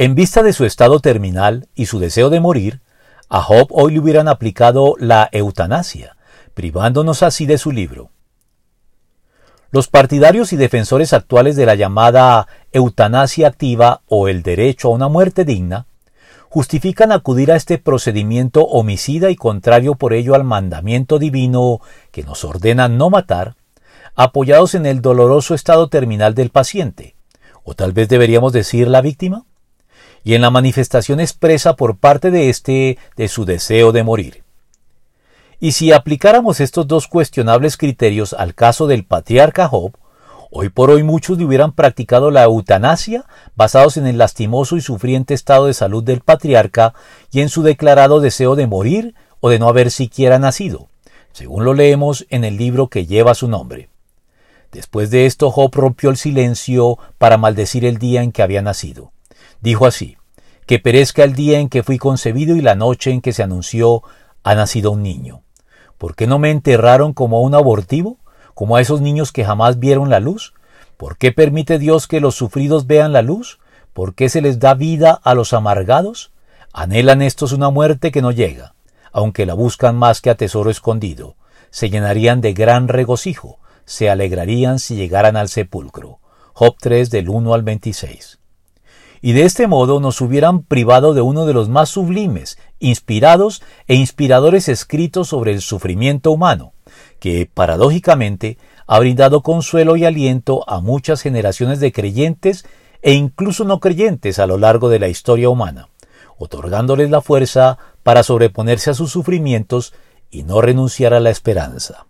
En vista de su estado terminal y su deseo de morir, a Job hoy le hubieran aplicado la eutanasia, privándonos así de su libro. Los partidarios y defensores actuales de la llamada eutanasia activa o el derecho a una muerte digna justifican acudir a este procedimiento homicida y contrario por ello al mandamiento divino que nos ordena no matar, apoyados en el doloroso estado terminal del paciente, o tal vez deberíamos decir la víctima y en la manifestación expresa por parte de éste de su deseo de morir. Y si aplicáramos estos dos cuestionables criterios al caso del patriarca Job, hoy por hoy muchos le hubieran practicado la eutanasia basados en el lastimoso y sufriente estado de salud del patriarca y en su declarado deseo de morir o de no haber siquiera nacido, según lo leemos en el libro que lleva su nombre. Después de esto Job rompió el silencio para maldecir el día en que había nacido. Dijo así, que perezca el día en que fui concebido y la noche en que se anunció ha nacido un niño. ¿Por qué no me enterraron como a un abortivo, como a esos niños que jamás vieron la luz? ¿Por qué permite Dios que los sufridos vean la luz? ¿Por qué se les da vida a los amargados? Anhelan estos una muerte que no llega, aunque la buscan más que a tesoro escondido. Se llenarían de gran regocijo, se alegrarían si llegaran al sepulcro. Job 3 del 1 al 26 y de este modo nos hubieran privado de uno de los más sublimes, inspirados e inspiradores escritos sobre el sufrimiento humano, que, paradójicamente, ha brindado consuelo y aliento a muchas generaciones de creyentes e incluso no creyentes a lo largo de la historia humana, otorgándoles la fuerza para sobreponerse a sus sufrimientos y no renunciar a la esperanza.